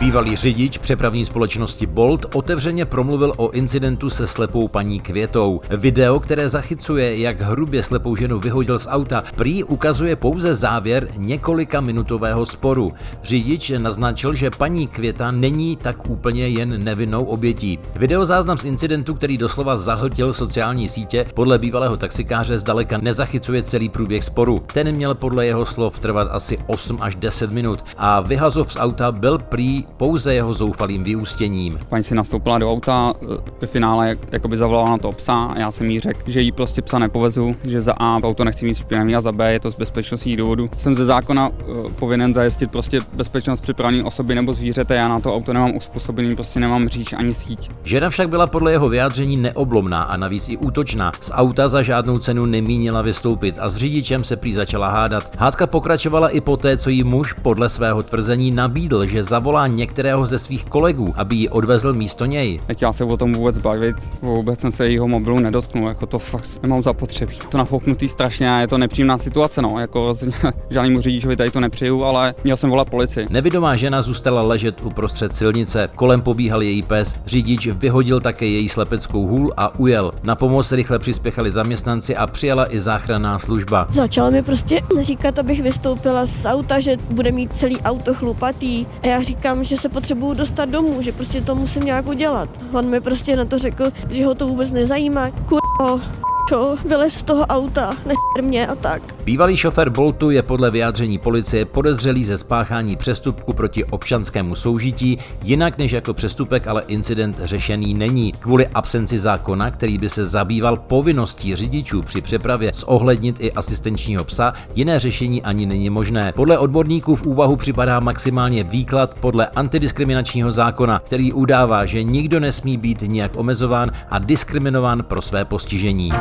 Bývalý řidič přepravní společnosti Bolt otevřeně promluvil o incidentu se slepou paní Květou. Video, které zachycuje, jak hrubě slepou ženu vyhodil z auta, prý ukazuje pouze závěr několika minutového sporu. Řidič naznačil, že paní Květa není tak úplně jen nevinnou obětí. Video záznam z incidentu, který doslova zahltil sociální sítě, podle bývalého taxikáře zdaleka nezachycuje celý průběh sporu. Ten měl podle jeho slov trvat asi 8 až 10 minut a vyhazov z auta byl prý pouze jeho zoufalým vyústěním. Paní si nastoupila do auta, ve finále jak, jakoby zavolala na to psa a já jsem jí řekl, že jí prostě psa nepovezu, že za A auto nechci mít špinavý a za B je to z bezpečnostních důvodů. Jsem ze zákona uh, povinen zajistit prostě bezpečnost připravené osoby nebo zvířete, já na to auto nemám uspůsobený, prostě nemám říč ani síť. Žena však byla podle jeho vyjádření neoblomná a navíc i útočná. Z auta za žádnou cenu nemínila vystoupit a s řidičem se prý začala hádat. Hádka pokračovala i poté, co jí muž podle svého tvrzení nabídl, že zavolá některého ze svých kolegů, aby ji odvezl místo něj. Nechtěl se o tom vůbec bavit, vůbec jsem se jeho mobilu nedotknul, jako to fakt nemám zapotřebí. To nafouknutý strašně a je to nepříjemná situace, no, jako žádnému řidičovi tady to nepřiju, ale měl jsem volat policii. Nevidomá žena zůstala ležet uprostřed silnice, kolem pobíhal její pes, řidič vyhodil také její slepeckou hůl a ujel. Na pomoc rychle přispěchali zaměstnanci a přijala i záchranná služba. Začala mi prostě říkat, abych vystoupila z auta, že bude mít celý auto chlupatý. A já říkám, že se potřebuju dostat domů, že prostě to musím nějak udělat. On mi prostě na to řekl, že ho to vůbec nezajímá. Kurvo, čo, vylez z toho auta, nechr mě a tak. Bývalý šofér Boltu je podle vyjádření policie podezřelý ze spáchání přestupku proti občanskému soužití, jinak než jako přestupek ale incident řešený není. Kvůli absenci zákona, který by se zabýval povinností řidičů při přepravě zohlednit i asistenčního psa, jiné řešení ani není možné. Podle odborníků v úvahu připadá maximálně výklad podle antidiskriminačního zákona, který udává, že nikdo nesmí být nijak omezován a diskriminován pro své postižení.